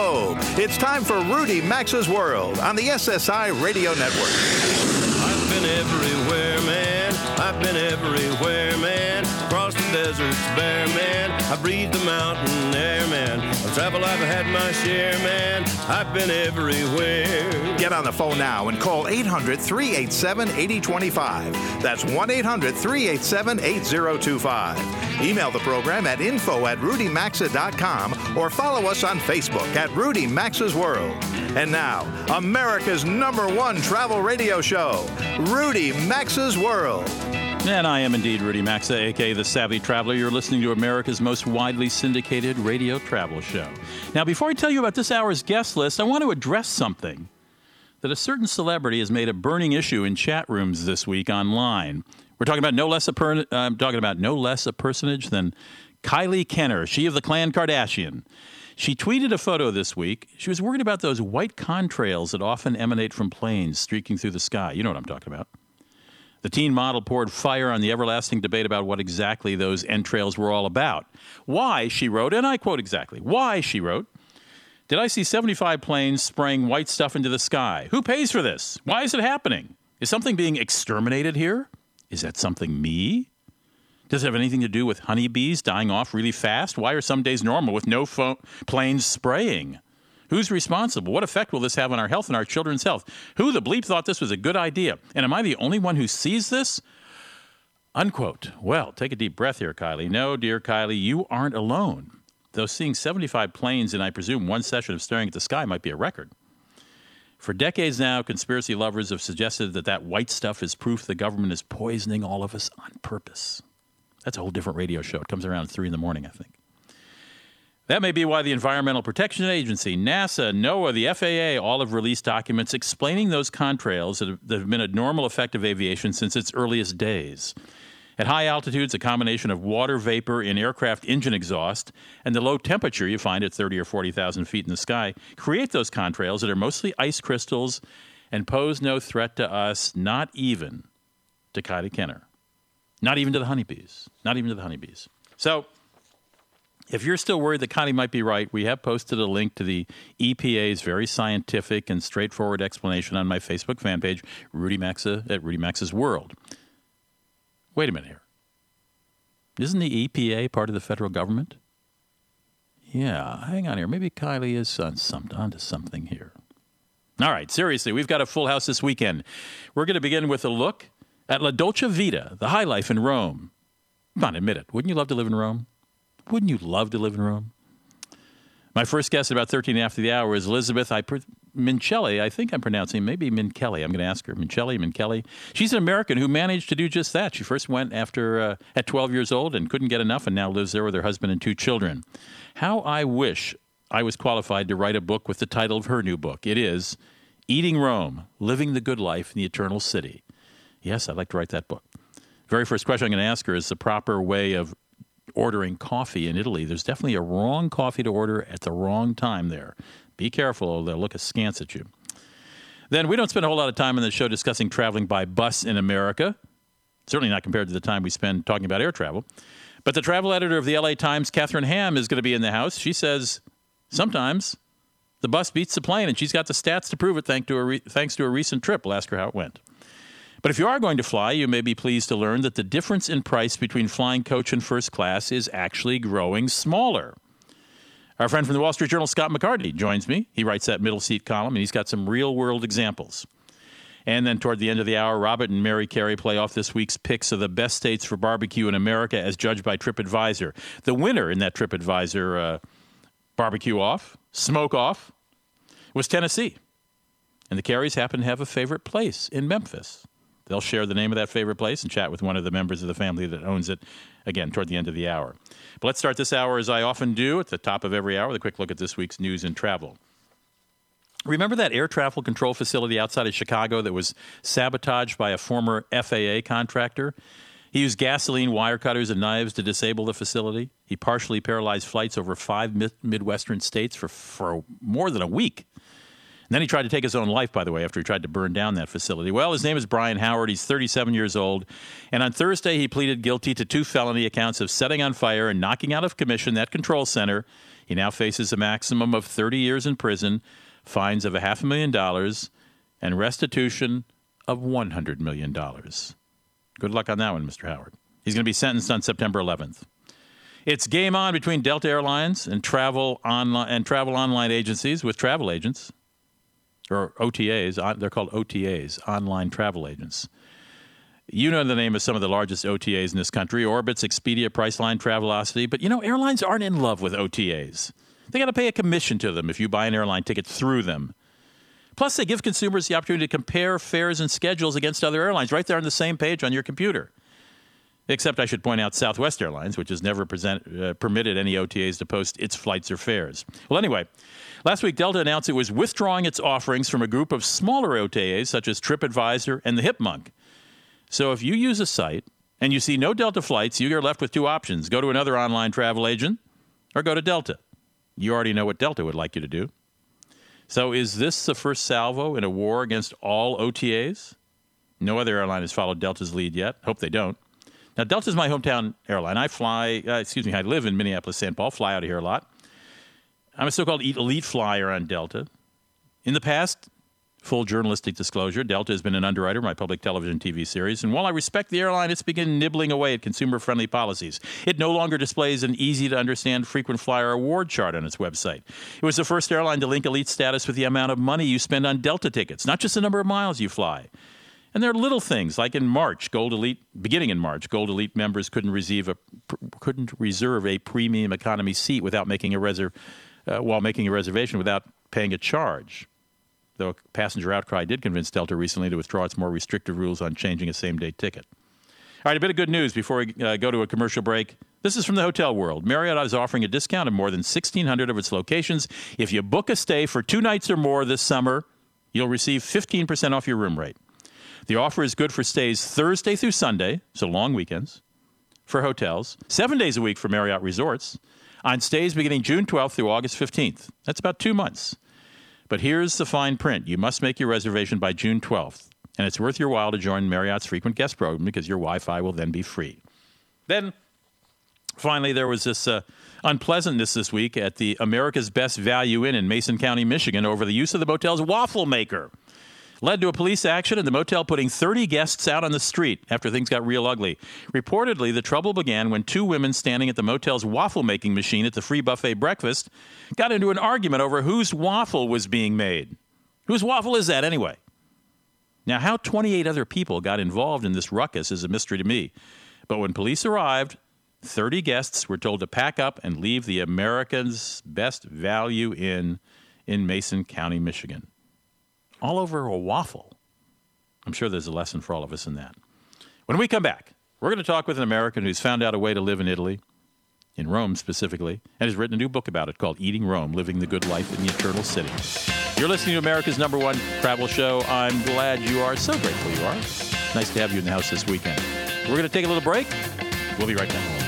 Globe, it's time for Rudy Maxa's World on the SSI Radio Network. I've been everywhere, man. I've been everywhere, man. The deserts bare, man. I breathed the mountain air, man. Of travel I've had my share, man. I've been everywhere. Get on the phone now and call 800 387 8025. That's 1 800 387 8025. Email the program at info at rudymaxa.com or follow us on Facebook at Rudy Maxa's World. And now, America's number one travel radio show, Rudy Maxa's World. And I am indeed Rudy Maxa, aka The Savvy Traveler. You're listening to America's most widely syndicated radio travel show. Now, before I tell you about this hour's guest list, I want to address something that a certain celebrity has made a burning issue in chat rooms this week online. We're talking about no less a per- uh, I'm talking about no less a personage than Kylie Jenner, she of the clan Kardashian. She tweeted a photo this week. She was worried about those white contrails that often emanate from planes streaking through the sky. You know what I'm talking about. The teen model poured fire on the everlasting debate about what exactly those contrails were all about. Why, she wrote, and I quote exactly, why, she wrote, did I see 75 planes spraying white stuff into the sky? Who pays for this? Why is it happening? Is something being exterminated here? Is that something me? Does it have anything to do with honeybees dying off really fast? Why are some days normal with no fo- planes spraying? Who's responsible? What effect will this have on our health and our children's health? Who the bleep thought this was a good idea? And am I the only one who sees this? Unquote. Well, take a deep breath here, Kylie. No, dear Kylie, you aren't alone. Though seeing 75 planes in, I presume, one session of staring at the sky might be a record. For decades now, conspiracy lovers have suggested that that white stuff is proof the government is poisoning all of us on purpose. That's a whole different radio show. It comes around 3 in the morning, I think. That may be why the Environmental Protection Agency, NASA, NOAA, the FAA all have released documents explaining those contrails that have, been a normal effect of aviation since its earliest days. At high altitudes, a combination of water vapor in aircraft engine exhaust and the low temperature you find at 30 or 40,000 feet in the sky create those contrails that are mostly ice crystals and pose no threat to us, not even to Kylie Jenner. Not even to the honeybees. Not even to the honeybees. So, if you're still worried that Kylie might be right, we have posted a link to the EPA's very scientific and straightforward explanation on my Facebook fan page, Rudy Maxa at Rudy Maxa's World. Wait a minute here. Isn't the EPA part of the federal government? Yeah, hang on here. Maybe Kylie is on some, onto something here. All right, seriously, we've got a full house this weekend. We're going to begin with a look at La Dolce Vita, the high life in Rome. Come on, admit it. Wouldn't you love to live in Rome? Wouldn't you love to live in Rome? My first guest at about 13 after the hour is Elizabeth I. I think I'm pronouncing maybe Minkelly. I'm going to ask her. Mincelli, Minkelli. She's an American who managed to do just that. She first went after uh, at 12 years old and couldn't get enough and now lives there with her husband and two children. How I wish I was qualified to write a book with the title of her new book. It is Eating Rome, Living the Good Life in the Eternal City. Yes, I'd like to write that book. Very first question I'm going to ask her is the proper way of ordering coffee in Italy. There's definitely a wrong coffee to order at the wrong time there. Be careful, or they'll look askance at you. Then we don't spend a whole lot of time on the show discussing traveling by bus in America. Certainly not compared to the time we spend talking about air travel. But the travel editor of the LA Times, Catharine Hamm, is going to be in the house. She says sometimes the bus beats the plane, and she's got the stats to prove it thanks to a, re- thanks to a recent trip. We'll ask her how it went. But if you are going to fly, you may be pleased to learn that the difference in price between flying coach and first class is actually growing smaller. Our friend from the Wall Street Journal, Scott McCartney, joins me. He writes that middle seat column, and he's got some real world examples. And then toward the end of the hour, Robert and Mary Carey play off this week's picks of the best states for barbecue in America as judged by TripAdvisor. The winner in that TripAdvisor uh, barbecue off, smoke off, was Tennessee. And the Careys happen to have a favorite place in Memphis. They'll share the name of that favorite place and chat with one of the members of the family that owns it, again, toward the end of the hour. But let's start this hour, as I often do, at the top of every hour, with a quick look at this week's news and travel. Remember that air traffic control facility outside of Chicago that was sabotaged by a former FAA contractor? He used gasoline, wire cutters, and knives to disable the facility. He partially paralyzed flights over five Midwestern states for, for more than a week. Then he tried to take his own life, by the way, after he tried to burn down that facility. Well, his name is Brian Howard. He's 37 years old. And on Thursday, he pleaded guilty to two felony accounts of setting on fire and knocking out of commission that control center. He now faces a maximum of 30 years in prison, fines of a half a million dollars, and restitution of $100 million. Good luck on that one, Mr. Howard. He's going to be sentenced on September 11th. It's game on between Delta Airlines and travel online and travel online agencies with travel agents or OTAs. They're called OTAs, online travel agents. You know the name of some of the largest OTAs in this country: Orbitz, Expedia, Priceline, Travelocity. But you know, airlines aren't in love with OTAs. They got to pay a commission to them if you buy an airline ticket through them. Plus, they give consumers the opportunity to compare fares and schedules against other airlines right there on the same page on your computer. Except I should point out Southwest Airlines, which has never present, uh, permitted any OTAs to post its flights or fares. Well, anyway, last week Delta announced it was withdrawing its offerings from a group of smaller OTAs such as TripAdvisor and the Hipmunk. So if you use a site and you see no Delta flights, you're left with two options go to another online travel agent or go to Delta. You already know what Delta would like you to do. So is this the first salvo in a war against all OTAs? No other airline has followed Delta's lead yet. Hope they don't. Now, Delta is my hometown airline. I fly, uh, excuse me, I live in Minneapolis, St. Paul, fly out of here a lot. I'm a so called elite flyer on Delta. In the past, full journalistic disclosure, Delta has been an underwriter of my public television TV series, and while I respect the airline, it's begun nibbling away at consumer friendly policies. It no longer displays an easy to understand frequent flyer award chart on its website. It was the first airline to link elite status with the amount of money you spend on Delta tickets, not just the number of miles you fly. And there are little things like in March, Gold Elite, beginning in March, Gold Elite members couldn't receive a couldn't reserve a premium economy seat without making a reserve uh, while making a reservation without paying a charge. Though passenger outcry did convince Delta recently to withdraw its more restrictive rules on changing a same-day ticket. All right, a bit of good news before we uh, go to a commercial break. This is from the hotel world. Marriott is offering a discount of more than 1,600 of its locations. If you book a stay for two nights or more this summer, you'll receive 15% off your room rate. The offer is good for stays Thursday through Sunday, so long weekends, for hotels, seven days a week for Marriott resorts, on stays beginning June 12th through August 15th. That's about two months. But here's the fine print you must make your reservation by June 12th, and it's worth your while to join Marriott's frequent guest program because your Wi Fi will then be free. Then, finally, there was this uh, unpleasantness this week at the America's Best Value Inn in Mason County, Michigan, over the use of the motel's waffle maker led to a police action and the motel putting 30 guests out on the street after things got real ugly. Reportedly, the trouble began when two women standing at the motel's waffle making machine at the free buffet breakfast got into an argument over whose waffle was being made. Whose waffle is that anyway? Now, how 28 other people got involved in this ruckus is a mystery to me. But when police arrived, 30 guests were told to pack up and leave the Americans' Best Value Inn in Mason County, Michigan all over a waffle. I'm sure there's a lesson for all of us in that. When we come back, we're going to talk with an American who's found out a way to live in Italy, in Rome specifically, and has written a new book about it called Eating Rome Living the Good Life in the Eternal City. You're listening to America's number one travel show. I'm glad you are. So grateful you are. Nice to have you in the house this weekend. We're going to take a little break. We'll be right back.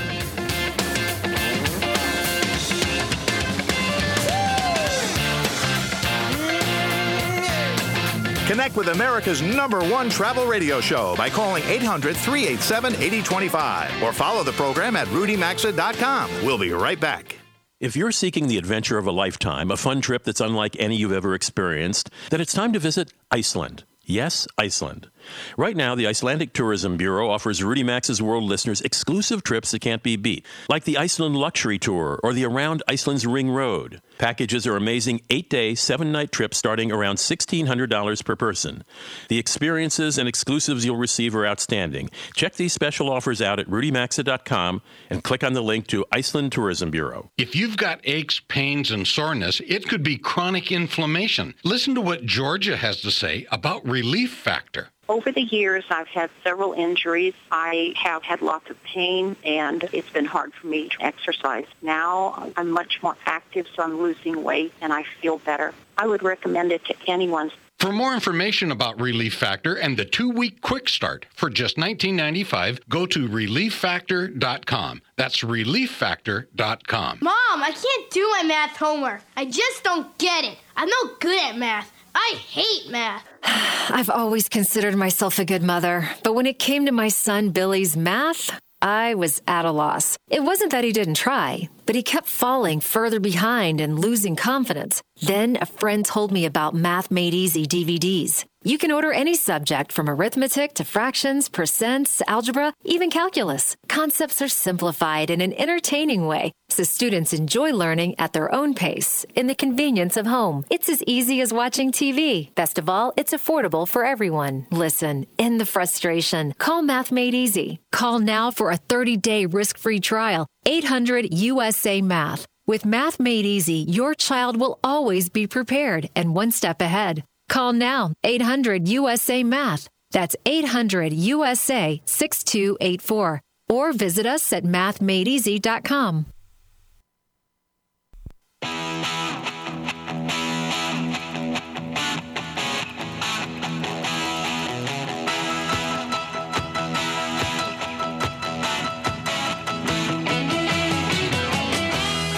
Connect with America's number one travel radio show by calling 800 387 8025 or follow the program at rudymaxa.com. We'll be right back. If you're seeking the adventure of a lifetime, a fun trip that's unlike any you've ever experienced, then it's time to visit Iceland. Yes, Iceland. Right now, the Icelandic Tourism Bureau offers Rudy Maxa's World listeners exclusive trips that can't be beat, like the Iceland Luxury Tour or the Around Iceland's Ring Road. Packages are amazing eight day, seven night trips starting around $1,600 per person. The experiences and exclusives you'll receive are outstanding. Check these special offers out at rudymaxa.com and click on the link to Iceland Tourism Bureau. If you've got aches, pains, and soreness, it could be chronic inflammation. Listen to what Georgia has to say about Relief Factor. Over the years, I've had several injuries. I have had lots of pain, and it's been hard for me to exercise. Now I'm much more active, so I'm losing weight, and I feel better. I would recommend it to anyone. For more information about Relief Factor and the two-week quick start for just $19.95, go to relieffactor.com. That's relieffactor.com. Mom, I can't do my math homework. I just don't get it. I'm no good at math. I hate math. I've always considered myself a good mother, but when it came to my son Billy's math, I was at a loss. It wasn't that he didn't try, but he kept falling further behind and losing confidence. Then a friend told me about Math Made Easy DVDs. You can order any subject from arithmetic to fractions, percents, algebra, even calculus. Concepts are simplified in an entertaining way, so students enjoy learning at their own pace in the convenience of home. It's as easy as watching TV. Best of all, it's affordable for everyone. Listen, in the frustration, call Math Made Easy. Call now for a 30-day risk-free trial. 800 USA Math. With Math Made Easy, your child will always be prepared and one step ahead. Call now 800 USA Math. That's 800 USA 6284. Or visit us at mathmadeeasy.com.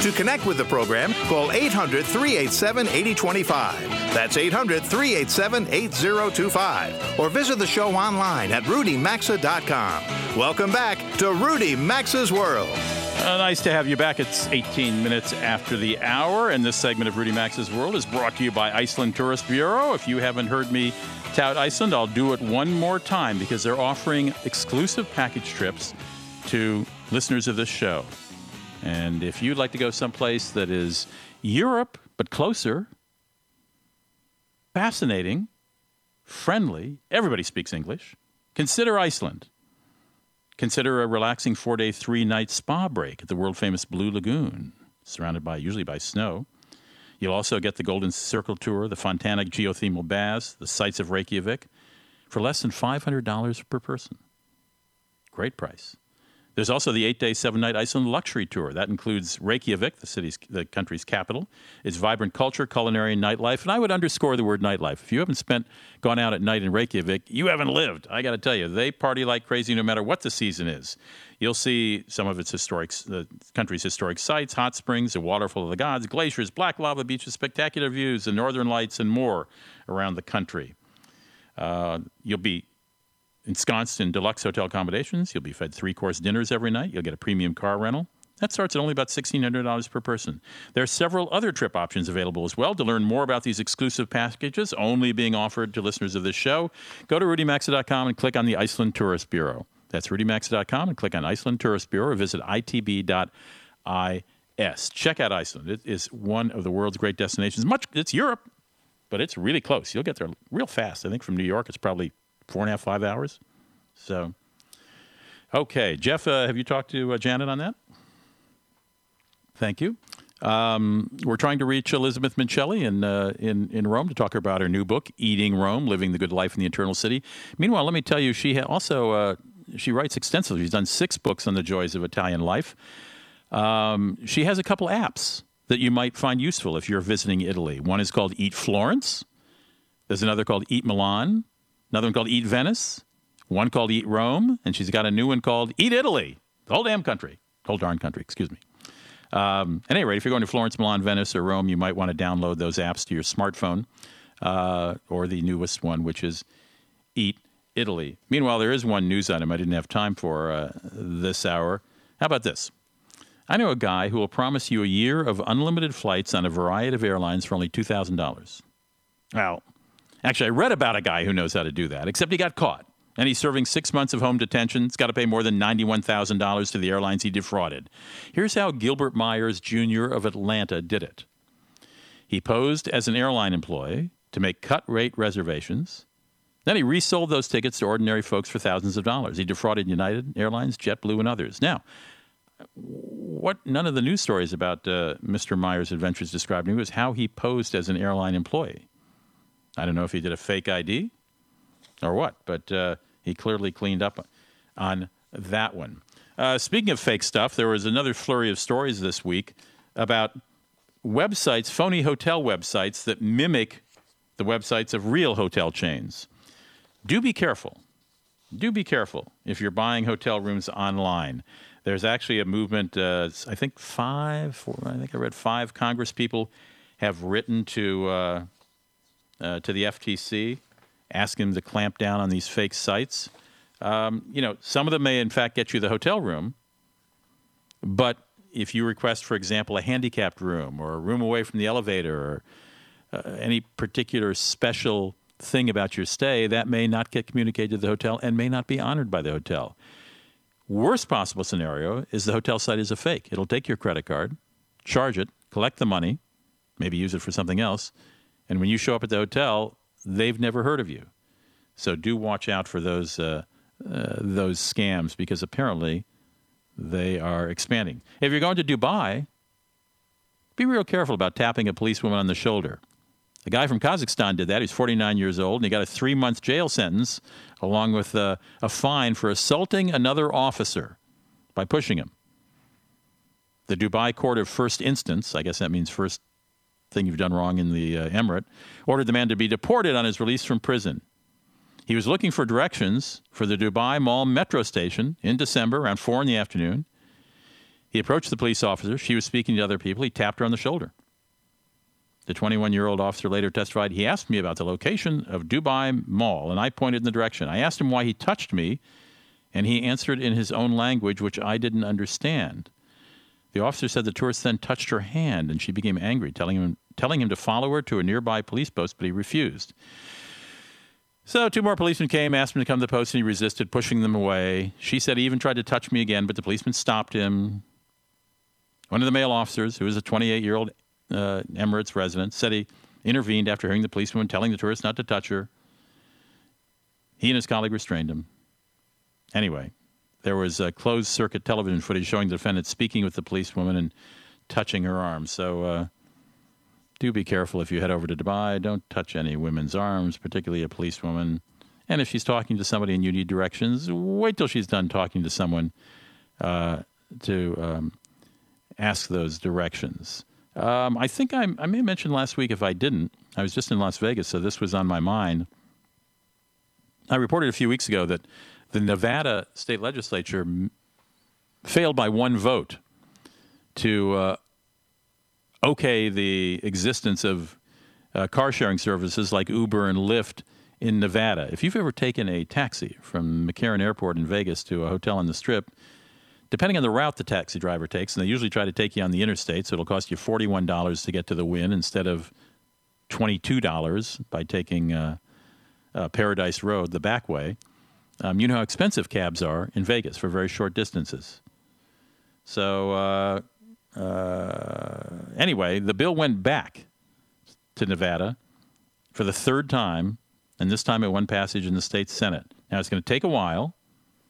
To connect with the program, call 800 387 8025. That's 800 387 8025. Or visit the show online at rudymaxa.com. Welcome back to Rudy Maxa's World. Uh, nice to have you back. It's 18 minutes after the hour, and this segment of Rudy Maxa's World is brought to you by Iceland Tourist Bureau. If you haven't heard me tout Iceland, I'll do it one more time because they're offering exclusive package trips to listeners of this show. And if you'd like to go someplace that is Europe, but closer, fascinating, friendly, everybody speaks English, consider Iceland. Consider a relaxing four day, three night spa break at the world famous Blue Lagoon, surrounded by usually by snow. You'll also get the Golden Circle Tour, the Fontana geothermal baths, the sights of Reykjavik for less than $500 per person. Great price. There's also the eight-day, seven-night Iceland luxury tour. That includes Reykjavik, the city's, the country's capital, its vibrant culture, culinary, and nightlife. And I would underscore the word nightlife. If you haven't spent, gone out at night in Reykjavik, you haven't lived. I got to tell you, they party like crazy no matter what the season is. You'll see some of its historic, the country's historic sites, hot springs, the waterfall of the gods, glaciers, black lava beaches, spectacular views, the northern lights, and more around the country. Uh, you'll be ensconced in deluxe hotel accommodations. You'll be fed three course dinners every night. You'll get a premium car rental. That starts at only about $1,600 per person. There are several other trip options available as well. To learn more about these exclusive packages only being offered to listeners of this show, go to rudymaxa.com and click on the Iceland Tourist Bureau. That's rudymaxa.com and click on Iceland Tourist Bureau or visit itb.is. Check out Iceland. It is one of the world's great destinations. Much It's Europe, but it's really close. You'll get there real fast. I think from New York, it's probably four and a half, five hours. So, okay, Jeff, uh, have you talked to uh, Janet on that? Thank you. Um, we're trying to reach Elizabeth Minchilli in, uh, in in Rome to talk about her new book, "Eating Rome: Living the Good Life in the Eternal City." Meanwhile, let me tell you, she ha- also uh, she writes extensively. She's done six books on the joys of Italian life. Um, she has a couple apps that you might find useful if you're visiting Italy. One is called Eat Florence. There's another called Eat Milan another one called Eat Venice, one called Eat Rome, and she's got a new one called Eat Italy. The whole damn country. The Whole darn country, excuse me. Um, at any rate, if you're going to Florence, Milan, Venice, or Rome, you might want to download those apps to your smartphone uh, or the newest one, which is Eat Italy. Meanwhile, there is one news item I didn't have time for uh, this hour. How about this? I know a guy who will promise you a year of unlimited flights on a variety of airlines for only $2,000. Well, Actually, I read about a guy who knows how to do that, except he got caught. And he's serving six months of home detention. He's got to pay more than $91,000 to the airlines he defrauded. Here's how Gilbert Myers Jr. of Atlanta did it he posed as an airline employee to make cut rate reservations. Then he resold those tickets to ordinary folks for thousands of dollars. He defrauded United Airlines, JetBlue, and others. Now, what none of the news stories about uh, Mr. Myers' adventures described me was how he posed as an airline employee. I don't know if he did a fake ID or what, but uh, he clearly cleaned up on that one. Uh, speaking of fake stuff, there was another flurry of stories this week about websites, phony hotel websites that mimic the websites of real hotel chains. Do be careful. Do be careful if you're buying hotel rooms online. There's actually a movement, uh, I think five, four, I think I read five Congress people have written to uh, uh, to the FTC, asking them to clamp down on these fake sites. Um, you know, some of them may in fact get you the hotel room, but if you request, for example, a handicapped room or a room away from the elevator or uh, any particular special thing about your stay, that may not get communicated to the hotel and may not be honored by the hotel. Worst possible scenario is the hotel site is a fake. It'll take your credit card, charge it, collect the money, maybe use it for something else, and when you show up at the hotel, they've never heard of you. So do watch out for those uh, uh, those scams because apparently they are expanding. If you're going to Dubai, be real careful about tapping a policewoman on the shoulder. A guy from Kazakhstan did that. He's 49 years old, and he got a three month jail sentence along with a, a fine for assaulting another officer by pushing him. The Dubai Court of First Instance, I guess that means first thing you've done wrong in the uh, emirate, ordered the man to be deported on his release from prison. He was looking for directions for the Dubai Mall metro station in December around 4 in the afternoon. He approached the police officer. She was speaking to other people. He tapped her on the shoulder. The 21 year old officer later testified he asked me about the location of Dubai Mall, and I pointed in the direction. I asked him why he touched me, and he answered in his own language, which I didn't understand. The officer said the tourist then touched her hand, and she became angry, telling him, telling him to follow her to a nearby police post, but he refused. So two more policemen came, asked him to come to the post, and he resisted, pushing them away. She said he even tried to touch me again, but the policeman stopped him. One of the male officers, who was a 28 year old uh, Emirates resident, said he intervened after hearing the policewoman telling the tourist not to touch her. He and his colleague restrained him. Anyway, there was a closed circuit television footage showing the defendant speaking with the policewoman and touching her arm. So uh, do be careful if you head over to Dubai. Don't touch any women's arms, particularly a policewoman. And if she's talking to somebody and you need directions, wait till she's done talking to someone uh, to um, ask those directions. Um, I think I, I may have mentioned last week, if I didn't, I was just in Las Vegas, so this was on my mind. I reported a few weeks ago that the Nevada state legislature failed by one vote to uh, okay the existence of uh, car sharing services like Uber and Lyft in Nevada. If you've ever taken a taxi from McCarran Airport in Vegas to a hotel on the Strip, depending on the route the taxi driver takes, and they usually try to take you on the interstate, so it'll cost you $41 to get to the Wynn instead of $22 by taking uh, uh, Paradise Road the back way. Um, you know how expensive cabs are in Vegas for very short distances. So, uh, anyway, the bill went back to Nevada for the third time, and this time it won passage in the state Senate. Now, it's going to take a while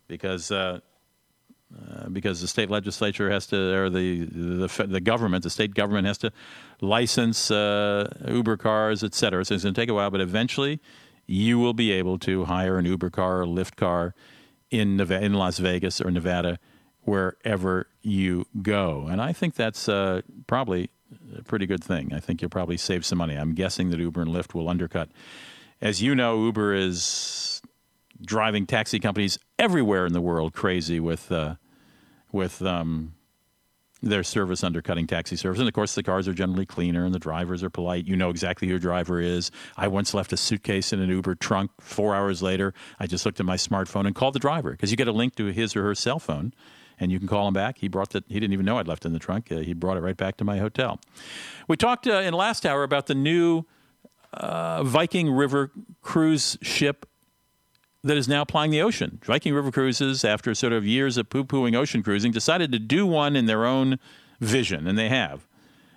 because uh, uh, because the state legislature has to, or the, the the government, the state government has to license uh, Uber cars, et cetera. So it's going to take a while, but eventually, you will be able to hire an Uber car or Lyft car in Nevada, in Las Vegas or Nevada, wherever you go. And I think that's uh, probably a pretty good thing. I think you'll probably save some money. I'm guessing that Uber and Lyft will undercut. As you know, Uber is driving taxi companies everywhere in the world crazy with uh, with um, their service undercutting taxi service. And of course, the cars are generally cleaner and the drivers are polite. You know exactly who your driver is. I once left a suitcase in an Uber trunk. Four hours later, I just looked at my smartphone and called the driver because you get a link to his or her cell phone. And you can call him back. He brought that. He didn't even know I'd left it in the trunk. Uh, he brought it right back to my hotel. We talked uh, in last hour about the new uh, Viking River cruise ship that is now plying the ocean. Viking River Cruises, after sort of years of poo pooing ocean cruising, decided to do one in their own vision, and they have.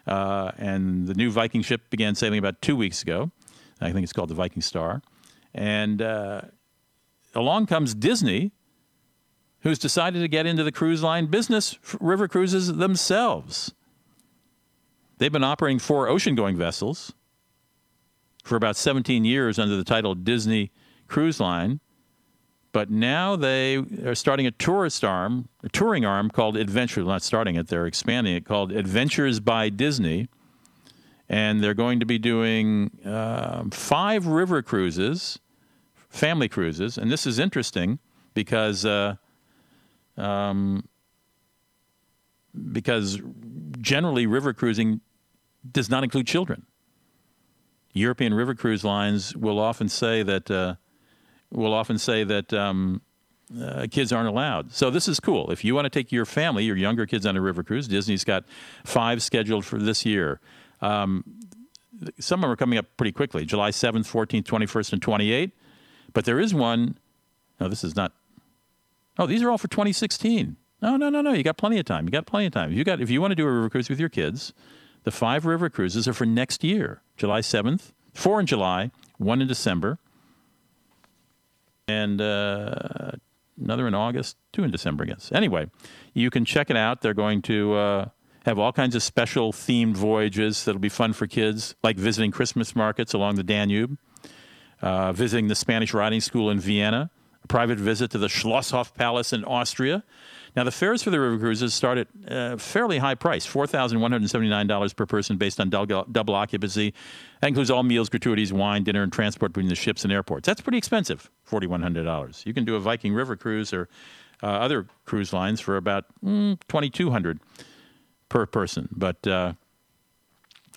Uh, and the new Viking ship began sailing about two weeks ago. I think it's called the Viking Star. And uh, along comes Disney, who's decided to get into the cruise line business, river cruises themselves. They've been operating four ocean going vessels for about 17 years under the title Disney Cruise Line. But now they are starting a tourist arm, a touring arm called Adventure. Not starting it, they're expanding it called Adventures by Disney. And they're going to be doing uh, five river cruises, family cruises. And this is interesting because uh, um, because generally river cruising does not include children. European river cruise lines will often say that uh, will often say that um, uh, kids aren't allowed. So this is cool. If you want to take your family, your younger kids on a river cruise, Disney's got five scheduled for this year. Um, some of them are coming up pretty quickly July 7th, 14th, 21st, and 28th. But there is one. No, this is not. Oh, these are all for 2016. No, no, no, no. You got plenty of time. You got plenty of time. You got if you want to do a river cruise with your kids, the five river cruises are for next year, July 7th, four in July, one in December, and uh, another in August, two in December, I guess. Anyway, you can check it out. They're going to uh, have all kinds of special themed voyages that'll be fun for kids, like visiting Christmas markets along the Danube, uh, visiting the Spanish riding school in Vienna, a private visit to the Schlosshof Palace in Austria. Now, the fares for the river cruises start at a uh, fairly high price $4,179 per person based on double, occupancy. That includes all meals, gratuities, wine, dinner, and transport between the ships and airports. That's pretty expensive, $4,100. You can do a Viking river cruise or uh, other cruise lines for about mm, 2200 per person. But uh,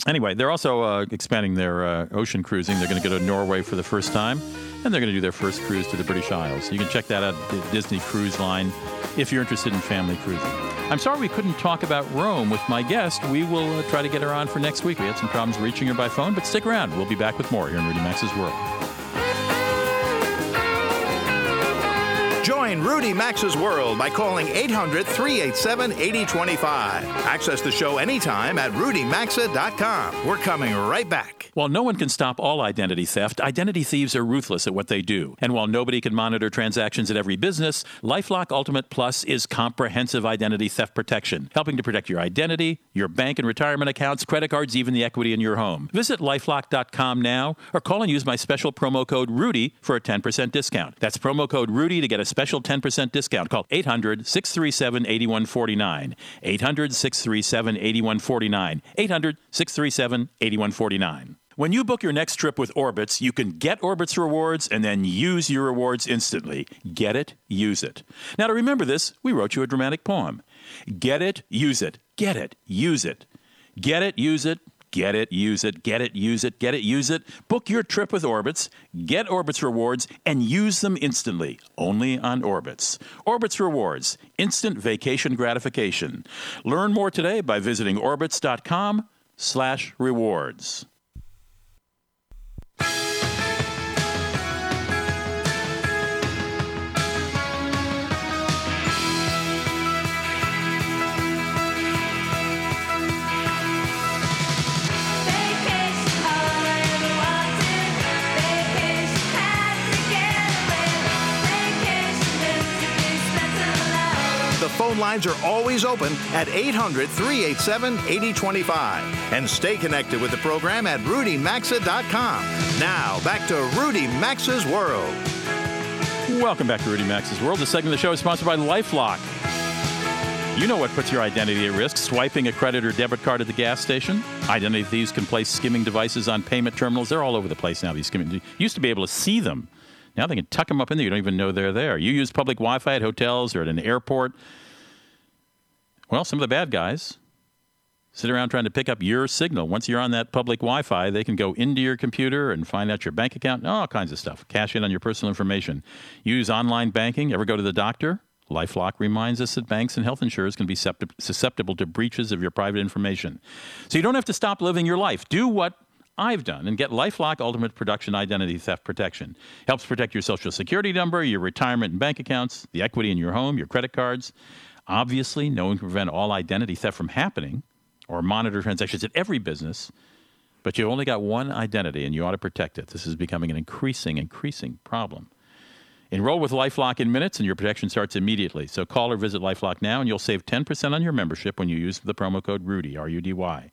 anyway, they're also uh, expanding their uh, ocean cruising. They're going to go to Norway for the first time, and they're going to do their first cruise to the British Isles. You can check that out at Disney Cruise Line if you're interested in family cruising. I'm sorry we couldn't talk about Rome with my guest. We will uh, try to get her on for next week. We had some problems reaching her by phone, but stick around. We'll be back with more here in Rudy Maxa's World. Join Rudy Maxa's World by calling 800 387 8025. Access the show anytime at rudymaxa.com. We're coming right back. While no one can stop all identity theft, identity thieves are ruthless at what they do. And while nobody can monitor transactions at every business, Lifelock Ultimate Plus is comprehensive identity theft protection, helping to protect your identity, your bank and retirement accounts, credit cards, even the equity in your home. Visit lifelock.com now or call and use my special promo code RUDY for a 10% discount. That's promo code RUDY to get a special 10% discount. Call 800 637 8149. 800 637 8149. 800 637 8149. When you book your next trip with Orbitz, you can get Orbitz rewards and then use your rewards instantly. Get it, use it. Now, to remember this, we wrote you a dramatic poem. Get it, use it. Get it, use it. Get it, use it. Get it, use it, get it, use it, get it, use it. Book your trip with Orbitz, get Orbitz rewards, and use them instantly. Only on Orbitz. Orbitz rewards, instant vacation gratification. Learn more today by visiting orbitz.com slash rewards. Lines are always open at 800 387 8025. And stay connected with the program at rudymaxa.com. Now, back to Rudy Maxa's World. Welcome back to Rudy Maxa's World. The segment of the show is sponsored by Lifelock. You know what puts your identity at risk swiping a credit or debit card at the gas station. Identity thieves can place skimming devices on payment terminals. They're all over the place now, these skimming. You used to be able to see them. Now they can tuck them up in there. You don't even know they're there. You use public Wi Fi at hotels or at an airport. Well, some of the bad guys sit around trying to pick up your signal. Once you're on that public Wi Fi, they can go into your computer and find out your bank account, all kinds of stuff, cash in on your personal information. Use online banking. Ever go to the doctor? Lifelock reminds us that banks and health insurers can be susceptible to breaches of your private information. So you don't have to stop living your life. Do what I've done and get Lifelock Ultimate Production Identity Theft Protection. Helps protect your social security number, your retirement and bank accounts, the equity in your home, your credit cards. Obviously, no one can prevent all identity theft from happening or monitor transactions at every business, but you've only got one identity and you ought to protect it. This is becoming an increasing, increasing problem. Enroll with Lifelock in minutes and your protection starts immediately. So call or visit Lifelock now and you'll save 10% on your membership when you use the promo code RUDY, R U D Y.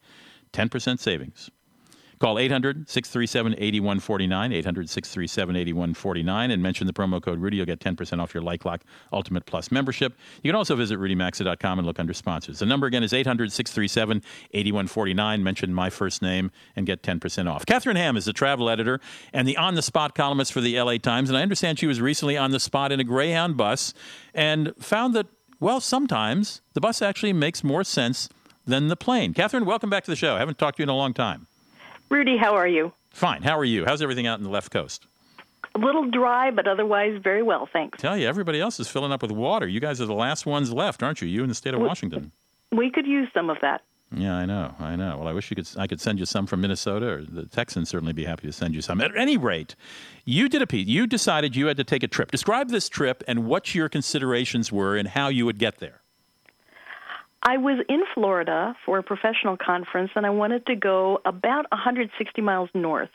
10% savings. Call 800 637 8149, 800 637 8149, and mention the promo code Rudy. You'll get 10% off your Lifelock Ultimate Plus membership. You can also visit rudymaxa.com and look under sponsors. The number again is 800 637 8149. Mention my first name and get 10% off. Catharine Hamm is the travel editor and the on the spot columnist for the LA Times. And I understand she was recently on the spot in a Greyhound bus and found that, well, sometimes the bus actually makes more sense than the plane. Catharine, welcome back to the show. I haven't talked to you in a long time. Rudy, how are you? Fine. How are you? How's everything out in the left coast? A little dry, but otherwise very well, thanks. Tell you, everybody else is filling up with water. You guys are the last ones left, aren't you? You in the state of We- Washington. We could use some of that. Yeah, I know, I know. Well, I wish you could. I could send you some from Minnesota, or the Texans certainly be happy to send you some. At any rate, you did a piece. You decided you had to take a trip. Describe this trip and what your considerations were and how you would get there. I was in Florida for a professional conference, and I wanted to go about 160 miles north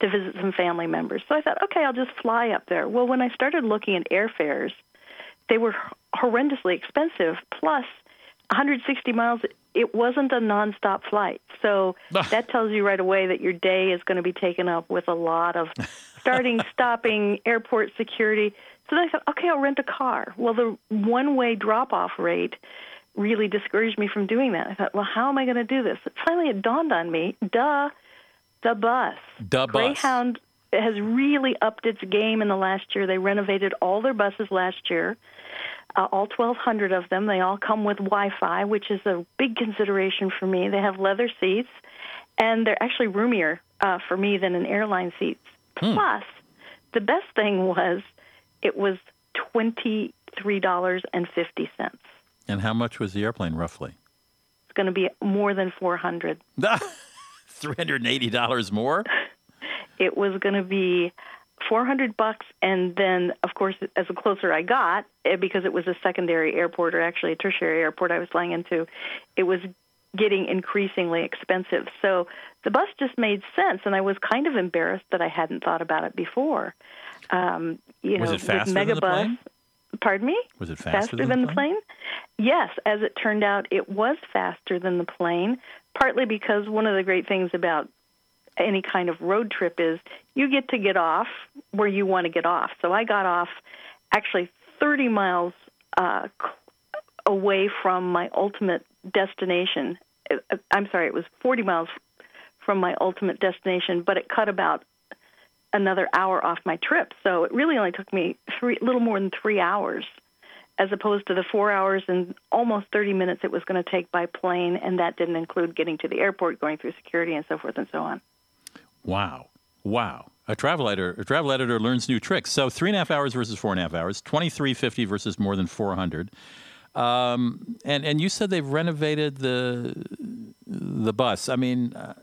to visit some family members. So I thought, okay, I'll just fly up there. Well, when I started looking at airfares, they were horrendously expensive. Plus, 160 miles, it wasn't a nonstop flight. So that tells you right away that your day is going to be taken up with a lot of starting, stopping, airport security. So then I thought, okay, I'll rent a car. Well, the one way drop off rate really discouraged me from doing that. I thought, well, how am I going to do this? Finally, it dawned on me, duh, the bus. The bus. Greyhound has really upped its game in the last year. They renovated all their buses last year, uh, all 1,200 of them. They all come with Wi Fi, which is a big consideration for me. They have leather seats, and they're actually roomier uh, for me than an airline seats. Plus, the best thing was it was $23.50. And how much was the airplane roughly? It's going to be more than 400 Three hundred and eighty dollars more. it was going to be 400 bucks and then of course as the closer i got eh, because it was a secondary airport or actually a tertiary airport i was flying into it was getting increasingly expensive so the bus just made sense and i was kind of embarrassed that i hadn't thought about it before um, you Was know it faster with than the plane? Pardon me Was it faster, than, than the plane? Yes, as it turned out, it was faster than the plane, partly because one of the great things about any kind of road trip is you get to get off where you want to get off. So I got off actually 30 miles uh, away from my ultimate destination. Uh, I'm sorry, it was 40 miles from my ultimate destination, but it cut about another hour off my trip. So it really only took me three, little more than three hours, as opposed to the four hours and almost 30 minutes it was going to take by plane, and that didn't include getting to the airport, going through security, and so forth and so on. Wow. Wow. A travel editor, a travel editor learns new tricks. So three and a half hours versus four and a half hours, twenty three fifty versus more than four hundred. Um, and and you said they've renovated the the bus. I mean, uh,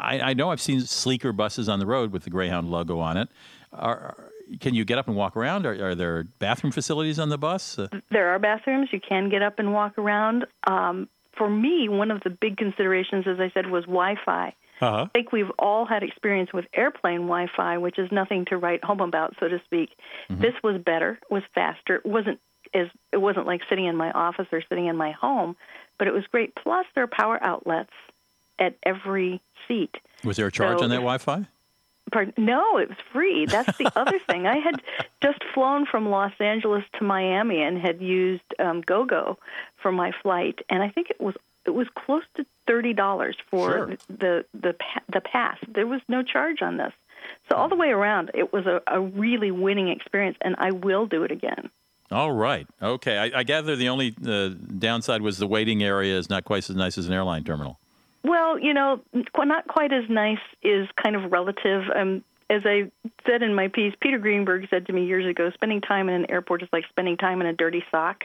I, I know I've seen sleeker buses on the road with the Greyhound logo on it. Are, are- can you get up and walk around? Are, are there bathroom facilities on the bus? Uh, There are bathrooms. You can get up and walk around. Um, for me, one of the big considerations, as I said, was Wi-Fi. uh-huh. I think we've all had experience with airplane Wi-Fi, which is nothing to write home about, so to speak. This was better, was faster. It wasn't as it wasn't like sitting in my office or sitting in my home, but it was great. Plus, there are power outlets at every seat. Was there a charge So on that Wi-Fi? Pardon? No, it was free. That's the other thing. I had just flown from Los Angeles to Miami and had used um, GoGo for my flight, and I think it was it was close to thirty dollars for Sure. the the the pass. There was no charge on this, so all the way around, it was a, a really winning experience, and I will do it again. All right. Okay. I, I gather the only uh, downside was the waiting area is not quite as nice as an airline terminal. Well, you know, not quite as nice is kind of relative. Um, as I said in my piece, Peter Greenberg said to me years ago, spending time in an airport is like spending time in a dirty sock.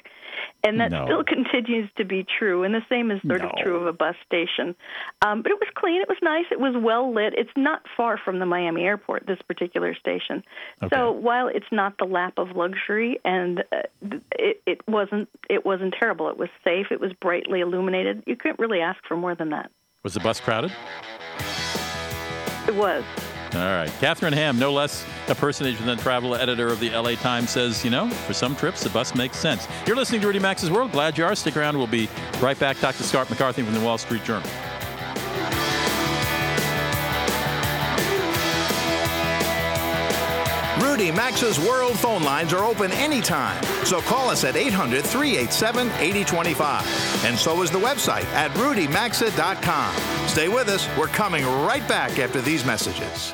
And that No. still continues to be true. And the same is sort of true of a bus station. Um, but it was clean, it was nice, it was well lit. It's not far from the Miami airport, this particular station. Okay. So while it's not the lap of luxury and uh, it, it wasn't it wasn't terrible. It was safe, it was brightly illuminated. You couldn't really ask for more than that. Was the bus crowded? It was. All right. Catharine Hamm, no less a personage than travel editor of the LA Times, says, you know, for some trips, the bus makes sense. You're listening to Rudy Maxa's World. Glad you are. Stick around. We'll be right back. Dr. Scott McCartney from the Wall Street Journal. Rudy Maxa's World phone lines are open anytime. So call us at 800 387 8025. And so is the website at rudymaxa.com. Stay with us. We're coming right back after these messages.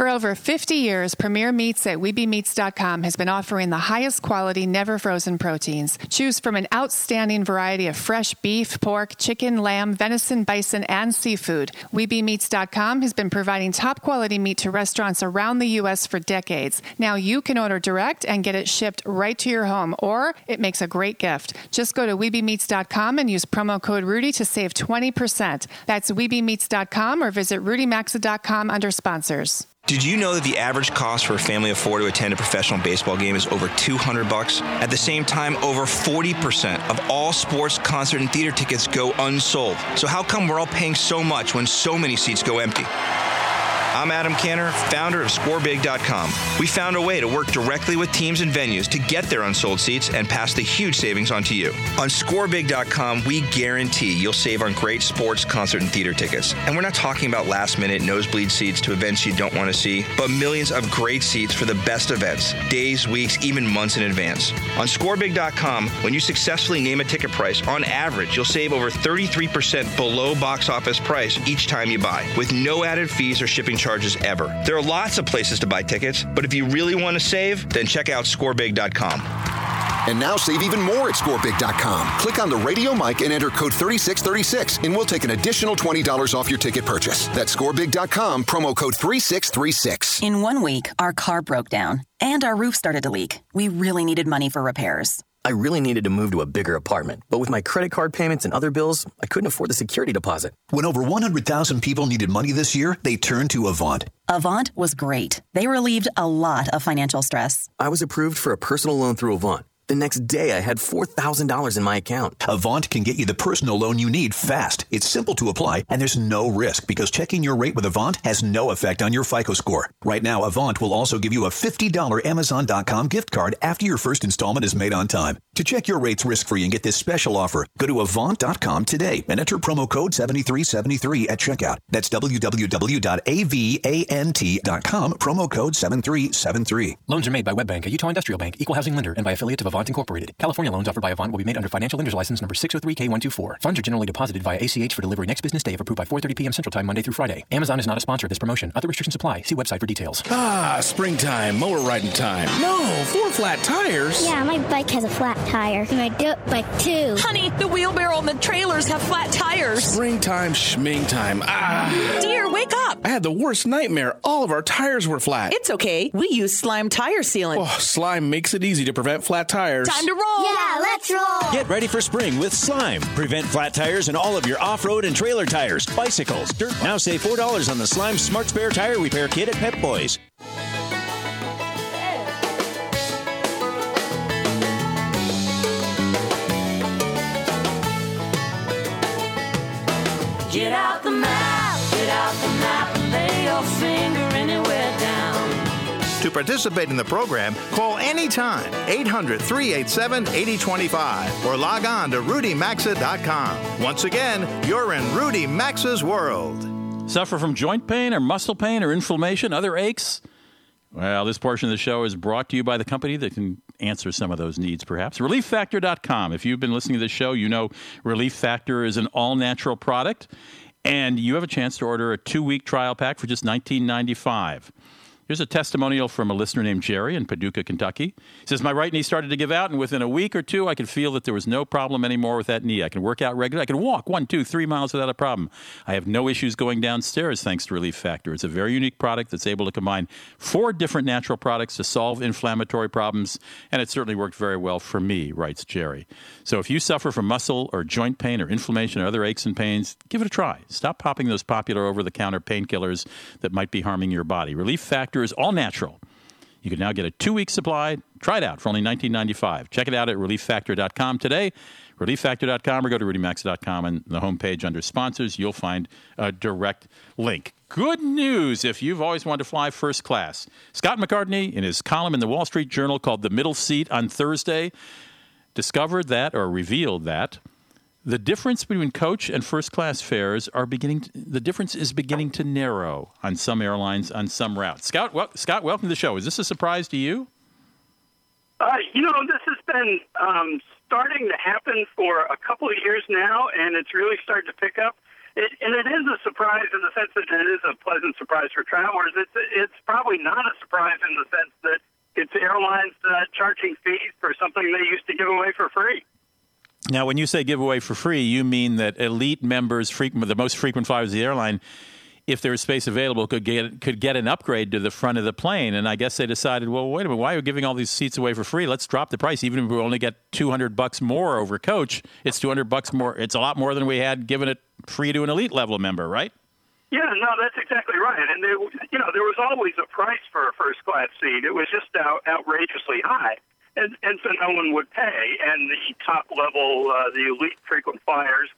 For over 50 years, Premier Meats at WeBeMeats.com has been offering the highest quality, never frozen proteins. Choose from an outstanding variety of fresh beef, pork, chicken, lamb, venison, bison, and seafood. WeBeMeats.com has been providing top quality meat to restaurants around the U.S. for decades. Now you can order direct and get it shipped right to your home, or it makes a great gift. Just go to WeBeMeats.com and use promo code Rudy to save 20%. That's WeBeMeats.com or visit RudyMaxa.com under sponsors. Did you know that the average cost for a family of four to attend a professional baseball game is over 200 bucks? At the same time, over 40% of all sports, concert, and theater tickets go unsold. So how come we're all paying so much when so many seats go empty? I'm Adam Kanner, founder of ScoreBig.com. We found a way to work directly with teams and venues to get their unsold seats and pass the huge savings on to you. On ScoreBig.com, we guarantee you'll save on great sports, concert, and theater tickets. And we're not talking about last minute nosebleed seats to events you don't want to see, but millions of great seats for the best events, days, weeks, even months in advance. On ScoreBig.com, when you successfully name a ticket price, on average, you'll save over 33% below box office price each time you buy, with no added fees or shipping charges charges ever. There are lots of places to buy tickets, but if you really want to save, then check out scorebig.com. And now save even more at scorebig.com. Click on the radio mic and enter code 3636, and we'll take an additional $20 off your ticket purchase. That's scorebig.com, promo code 3636. In one week, our car broke down and our roof started to leak. We really needed money for repairs. I really needed to move to a bigger apartment, but with my credit card payments and other bills, I couldn't afford the security deposit. When over 100,000 people needed money this year, they turned to Avant. Avant was great. They relieved a lot of financial stress. I was approved for a personal loan through Avant. The next day, I had $4,000 in my account. Avant can get you the personal loan you need fast. It's simple to apply, and there's no risk because checking your rate with Avant has no effect on your FICO score. Right now, Avant will also give you a $50 Amazon.com gift card after your first installment is made on time. To check your rates risk free and get this special offer, go to Avant.com today and enter promo code 7373 at checkout. That's www.avant.com, promo code 7373. Loans are made by WebBank, a Utah Industrial Bank, equal housing lender, and by affiliate of Avant Incorporated. California loans offered by Avant will be made under financial lender's license number 603K124. Funds are generally deposited via ACH for delivery next business day if approved by 4:30 p.m. Central Time Monday through Friday. Amazon is not a sponsor of this promotion. Other restrictions apply. See website for details. Ah, springtime, mower riding time. No, four flat tires. Yeah, my bike has a flat tire. My dirt bike too. Honey, the wheelbarrow and the trailers have flat tires. Springtime, schming time. Ah. Dear, wake up. I had the worst nightmare. All of our tires were flat. It's okay. We use Slime tire sealant. Oh, slime makes it easy to prevent flat tires. Time to roll. Yeah, let's roll. Get ready for spring with Slime. Prevent flat tires and all of your off-road and trailer tires, bicycles, dirt. Now save $4 on the Slime Smart Spare Tire Repair Kit at Pep Boys. To participate in the program, call anytime 800 387 8025 or log on to rudymaxa.com. Once again, you're in Rudy Maxa's world. Suffer from joint pain or muscle pain or inflammation, other aches? Well, this portion of the show is brought to you by the company that can answer some of those needs, perhaps. ReliefFactor.com. If you've been listening to this show, you know Relief Factor is an all natural product, and you have a chance to order a two week trial pack for just $19.95. Here's a testimonial from a listener named Jerry in Paducah, Kentucky. He says, My right knee started to give out, and within a week or two, I could feel that there was no problem anymore with that knee. I can work out regularly. I can walk one, two, three miles without a problem. I have no issues going downstairs thanks to Relief Factor. It's a very unique product that's able to combine four different natural products to solve inflammatory problems, and it certainly worked very well for me, writes Jerry. So if you suffer from muscle or joint pain or inflammation or other aches and pains, give it a try. Stop popping those popular over the counter painkillers that might be harming your body. Relief Factor is all natural. You can now get a two week supply. Try it out for only $19.95. Check it out at relieffactor.com today. Relieffactor.com or go to rudymaxa.com and the homepage under sponsors, you'll find a direct link. Good news if you've always wanted to fly first class. Scott McCartney, in his column in the Wall Street Journal called The Middle Seat on Thursday, discovered that or revealed that the difference between coach and first class fares are beginning to, the difference is beginning to narrow on some airlines on some routes. Scott, well, Scott, welcome to the show. Is this a surprise to you? Uh, you know, this has been um, starting to happen for a couple of years now, and it's really starting to pick up. it, and it is a surprise in the sense that it is a pleasant surprise for travelers. It's it's probably not a surprise in the sense that it's airlines uh, charging fees for something they used to give away for free. Now, when you say give away for free, you mean that elite members, frequent, the most frequent flyers of the airline, if there was space available, could get could get an upgrade to the front of the plane. And I guess they decided, well, wait a minute, why are we giving all these seats away for free? Let's drop the price, even if we only get two hundred bucks more over coach. It's two hundred bucks more. It's a lot more than we had given it free to an elite level member, right? Yeah, no, that's exactly right. And there, you know, there was always a price for a first class seat. It was just out, outrageously high, and and so no one would pay. And the top level, uh, the elite frequent flyers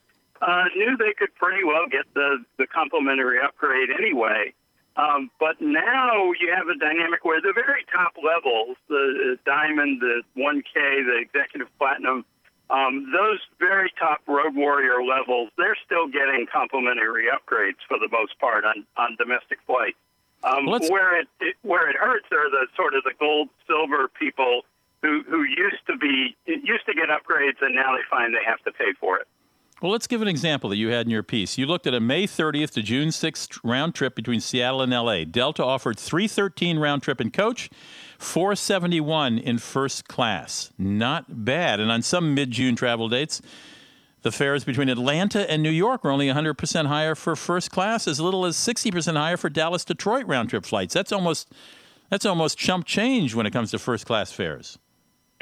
uh, knew they could pretty well get the, the complimentary upgrade anyway. Um, but now you have a dynamic where the very top levels, the, Diamond, the 1K, the Executive Platinum, um, those very top Road Warrior levels, they're still getting complimentary upgrades for the most part on, on domestic flights. Um, Well, where it, it where it hurts are the sort of the gold silver people who who used to be used to get upgrades and now they find they have to pay for it. Well, let's give an example that you had in your piece. You looked at a May 30th to June 6th round trip between Seattle and LA. Delta offered 313 round trip in coach, 471 in first class. Not bad. And on some mid-June travel dates, the fares between Atlanta and New York were only 100% higher for first class, as little as 60% higher for Dallas Detroit round trip flights. That's almost that's almost chump change when it comes to first class fares.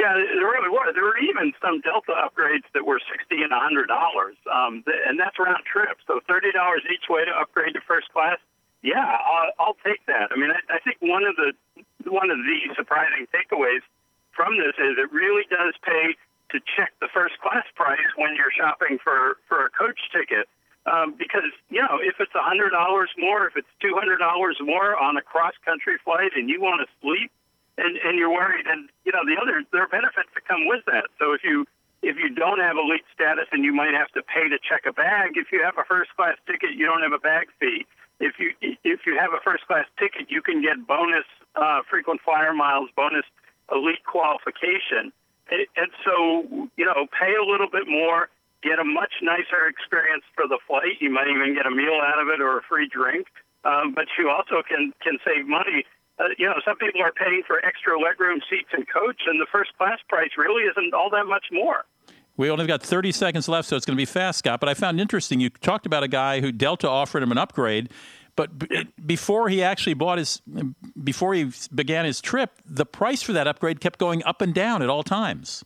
Yeah, there really was. There were even some Delta upgrades that were sixty and hundred dollars, um, and that's round trip. So thirty dollars each way to upgrade to first class. Yeah, I'll, I'll take that. I mean, I, I think one of the one of the surprising takeaways from this is it really does pay to check the first class price when you're shopping for for a coach ticket. Um, because you know, if it's a hundred dollars more, if it's two hundred dollars more on a cross country flight, and you want to sleep, and and you're worried, and you know the other there are benefits that come with that. So if you if you don't have elite status and you might have to pay to check a bag, if you have a first class ticket, you don't have a bag fee. If you if you have a first class ticket, you can get bonus uh, frequent flyer miles, bonus elite qualification, and, and so you know pay a little bit more, get a much nicer experience for the flight. You might even get a meal out of it or a free drink, um, but you also can can save money uh, you know, some people are paying for extra legroom seats and coach, and the first class price really isn't all that much more. We only got 30 seconds left, so it's going to be fast, Scott. But I found interesting. You talked about a guy who Delta offered him an upgrade, but b- before he actually bought his, before he began his trip, the price for that upgrade kept going up and down at all times.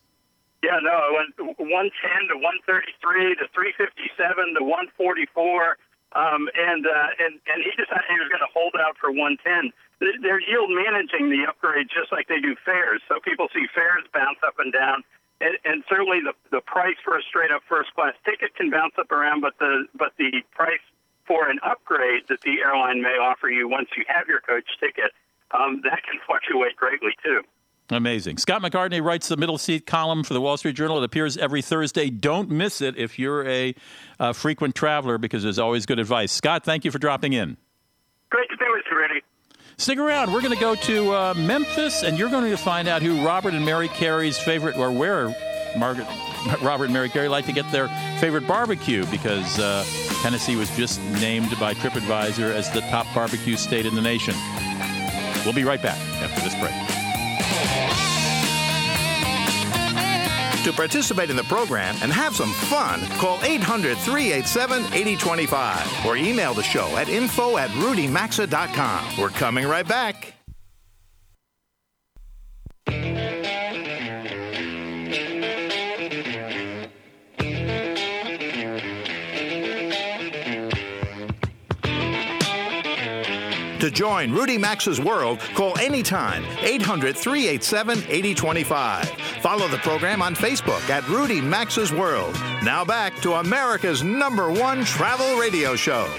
Yeah, no, it went 110 to 133 to 357 to 144, um, and uh, and and he decided he was going to hold out for 110. They're yield managing the upgrade just like they do fares, so people see fares bounce up and down. And, and certainly the the price for a straight up first class ticket can bounce up around, but the but the price for an upgrade that the airline may offer you once you have your coach ticket, um, that can fluctuate greatly too. Amazing. Scott McCartney writes the middle seat column for the Wall Street Journal. It appears every Thursday. Don't miss it if you're a, uh frequent traveler because there's always good advice. Scott, thank you for dropping in. Great to be with you, Rudy. Stick around. We're going to go to uh, Memphis, and you're going to find out who Robert and Mary Carey's favorite, or where Margaret, Robert and Mary Carey like to get their favorite barbecue, because uh, Tennessee was just named by TripAdvisor as the top barbecue state in the nation. We'll be right back after this break. To participate in the program and have some fun, call 800 387 8025 or email the show at info at rudymaxa.com. We're coming right back. To join Rudy Maxa's world, call anytime 800 387 8025. Follow the program on Facebook at Rudy Maxa's World. Now back to America's number one travel radio show.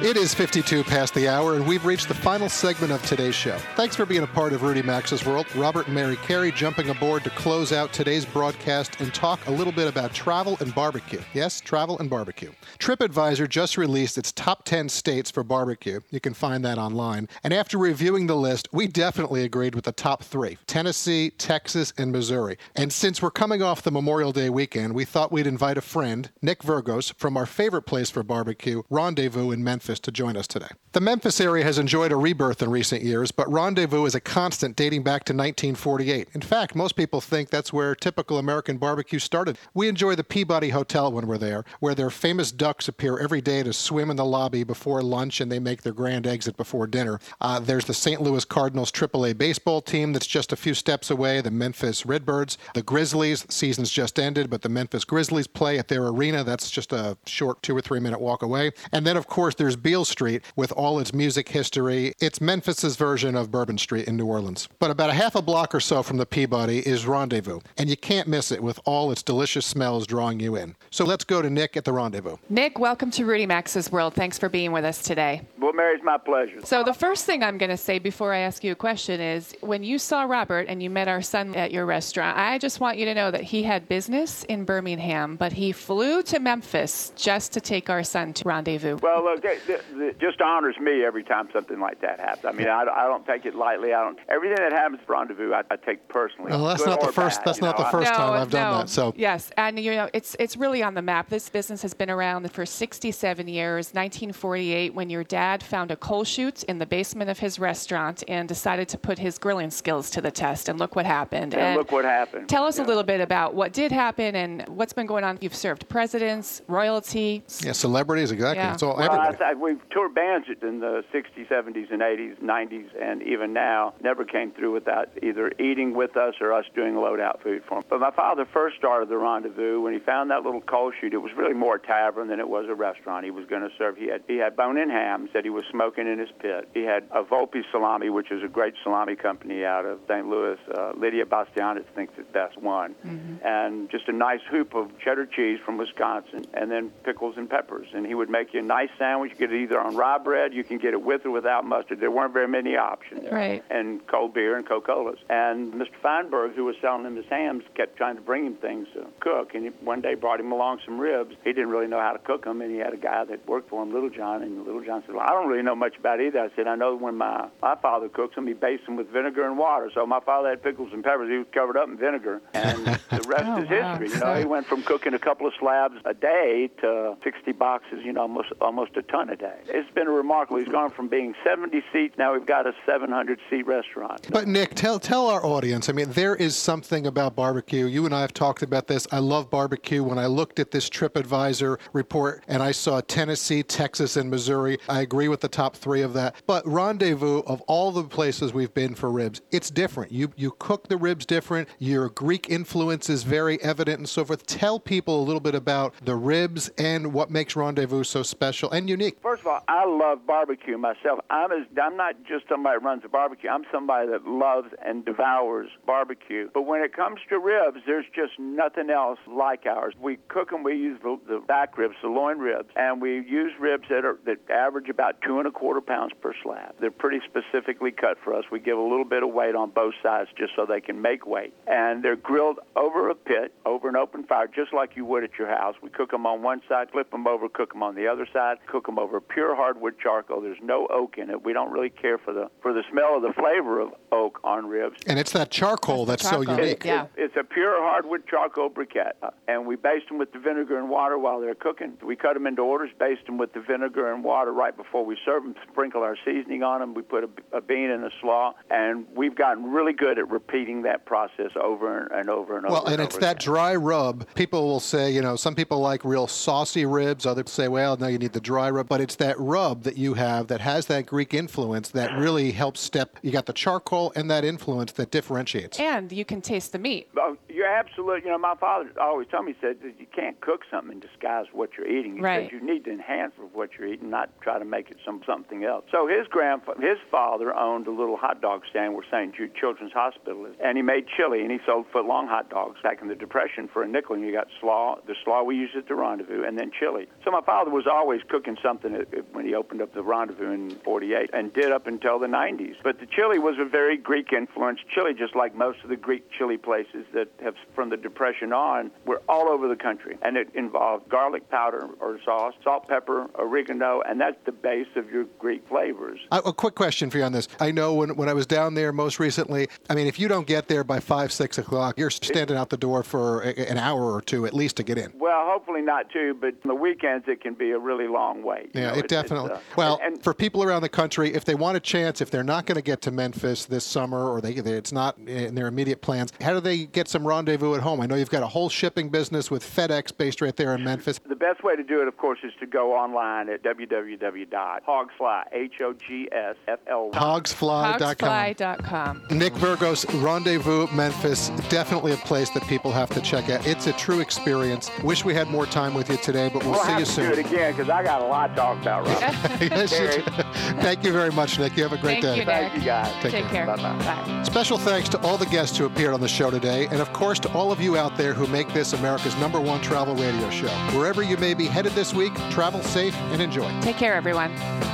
It is 52 past the hour, and we've reached the final segment of today's show. Thanks for being a part of Rudy Maxa's World. Robert and Mary Carey jumping aboard to close out today's broadcast and talk a little bit about travel and barbecue. Yes, travel and barbecue. TripAdvisor just released its top 10 states for barbecue. You can find that online. And after reviewing the list, we definitely agreed with the top three Tennessee, Texas, and Missouri. And since we're coming off the Memorial Day weekend, we thought we'd invite a friend, Nick Vergos, from our favorite place for barbecue, Rendezvous in Memphis, to join us today. The Memphis area has enjoyed a rebirth in recent years, but Rendezvous is a constant dating back to 1948. In fact, most people think that's where typical American barbecue started. We enjoy the Peabody Hotel when we're there, where their famous ducks appear every day to swim in the lobby before lunch and they make their grand exit before dinner. Uh, there's the St. Louis Cardinals AAA baseball team that's just a few steps away, the Memphis Redbirds. The Grizzlies, season's just ended, but the Memphis Grizzlies play at their arena. That's just a short two or three minute walk away. And then, of course, there's Beale Street with all its music history. It's Memphis's version of Bourbon Street in New Orleans. But about a half a block or so from the Peabody is Rendezvous, and you can't miss it with all its delicious smells drawing you in. So let's go to Nick at the Rendezvous. Nick, welcome to Rudy Maxa's World. Thanks for being with us today. Well, Mary, it's my pleasure. So, the first thing I'm going to say before I ask you a question is when you saw Robert and you met our son at your restaurant, I just want you to know that he had business in Birmingham, but he flew to Memphis just to take our son to Rendezvous. Well, look, it, it, it just honors me every time something like that happens. I mean, I, I don't take it lightly. I don't. Everything that happens at Rendezvous, I, I take personally. Well, that's not the first. bad, That's you not the first no, time I've done no. that. So yes, and you know it's it's really on the map. This business has been around for 67 years. 1948, when your dad found a coal chute in the basement of his restaurant and decided to put his grilling skills to the test, and look what happened. And look what happened. Tell us a little bit about what did happen and what's been going on. You've served presidents, royalty. yeah, celebrities exactly. Yeah. It's all Well, everybody. I, I, we've toured bands in the 60s, 70s, and 80s, 90s, and even now never came through without either eating with us or us doing loadout food for them. But my father first started the Rendezvous when he found that little coal chute. It was really more a tavern than it was a restaurant. He was going to serve. He had he had bone-in hams that he was smoking in his pit. He had a Volpi salami, which is a great salami company out of St. Louis. Uh, Lidia Bastianich thinks it's best one, and just a nice hoop of cheddar cheese from Wisconsin, and then pickles and peppers. And he would make you a nice sandwich. You get it either on rye bread, you can get it with or without mustard. There weren't very many options. Right. And cold beer and Coca-Colas. And Mr. Feinberg, who was selling him his hams, kept trying to bring him things to cook. And he, one day brought him along some ribs. He didn't really know how to cook them, and he had a guy that worked for him, Little John. And Little John said, "Well, I don't really know much about either." I said, "I know when my my father cooks them, he bastes them with vinegar and water. So my father had pickles and peppers. He was covered up in vinegar, and the rest Oh, is wow. history. You know, he went from cooking a couple of slabs a day to 60 boxes. You know, almost almost a ton a It's been remarkable. He's gone from being 70 seats. Now we've got a 700 seat restaurant. But Nick, tell tell our audience. I mean, there is something about barbecue. You and I have talked about this. I love barbecue. When I looked at this TripAdvisor report and I saw Tennessee, Texas, and Missouri, I agree with the top three of that. But Rendezvous, of all the places we've been for ribs, it's different. You you cook the ribs different. Your Greek influence is very evident and so forth. Tell people a little bit about the ribs and what makes Rendezvous so special and unique. First of all, I love barbecue myself. I'm as I'm not just somebody that runs a barbecue. I'm somebody that loves and devours barbecue. But when it comes to ribs, there's just nothing else like ours. We cook them. We use the, the back ribs, the loin ribs, and we use ribs that are that average about two and a quarter pounds per slab. They're pretty specifically cut for us. We give a little bit of weight on both sides just so they can make weight, and they're grilled over a pit, over an open fire, just like you would at your house. We cook them on one side, flip them over, cook them on the other side, cook them over pure hardwood charcoal. There's no oak in it. We don't really care for the for the smell or the flavor of oak on ribs. And it's that charcoal that's, so charcoal. unique. Yeah. It's, it's a pure hardwood charcoal briquette, uh, and we baste them with the vinegar and water while they're cooking. We cut them into orders, baste them with the vinegar and water right before we serve them. Sprinkle our seasoning on them. We put a, a bean in a slaw, and we've gotten really good at repeating that process over and over and over. Well, and it's over that dry rub. People will say, you know, some people like real saucy ribs. Others say, well, no, you need the dry rub. But it's that rub that you have that has that Greek influence that really helps step. You got the charcoal and that influence that differentiates. And you can taste the meat. Oh, you're absolutely. You know, my father always told me, he said, that you can't cook something and disguise what you're eating. He Right. said you need to enhance what you're eating, not try to make it some something else. So his grandfather, his father owned a little hot dog stand where St. Jude Children's Hospital is, and he made chili, and he sold foot-long hot dogs back in the Depression for a nickel. And you got slaw, the slaw we used at the Rendezvous, and then chili. So my father was always cooking something at, at- when he opened up the Rendezvous in '48, and did up until the '90s. But the chili was a very Greek-influenced chili, just like most of the Greek chili places that have, from the Depression on, were all over the country, and it involved garlic powder or sauce, salt, pepper, oregano, and that's the base of your Greek flavors. Uh, a quick question for you on this. I know when, when I was down there most recently, I mean, if you don't get there by 5, 6 o'clock, you're standing out the door for a, an hour or two at least to get in. Well, hopefully not too, but on the weekends it can be a really long wait. You Yeah, know, it it's- it's, definitely. uh, well, and, for people around the country, if they want a chance, if they're not going to get to Memphis this summer, or they, they it's not in their immediate plans, how do they get some rendezvous at home? I know you've got a whole shipping business with FedEx based right there in Memphis. The best way to do it, of course, is to go online at www.hogsfly, H-O-G-S-F-L-Y. Hogsfly.com. Hogsfly.com. Nick Vergos, Rendezvous Memphis, definitely a place that people have to check out. It's a true experience. Wish we had more time with you today, but we'll, We'll see have you to soon. do it again because I got a lot to talk about, Rob. Yes, you Thank you very much, Nick. You have a great Thank day. you, Thank you, guys. Take Take care. care. Bye. Special thanks to all the guests who appeared on the show today, and of course to all of you out there who make this America's number one travel radio show. Wherever you may be headed this week, travel safe and enjoy. Take care, everyone.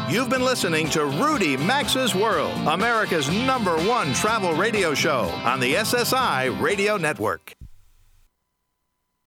You've been listening to Rudy Maxa's World, America's number one travel radio show on the SSI Radio Network.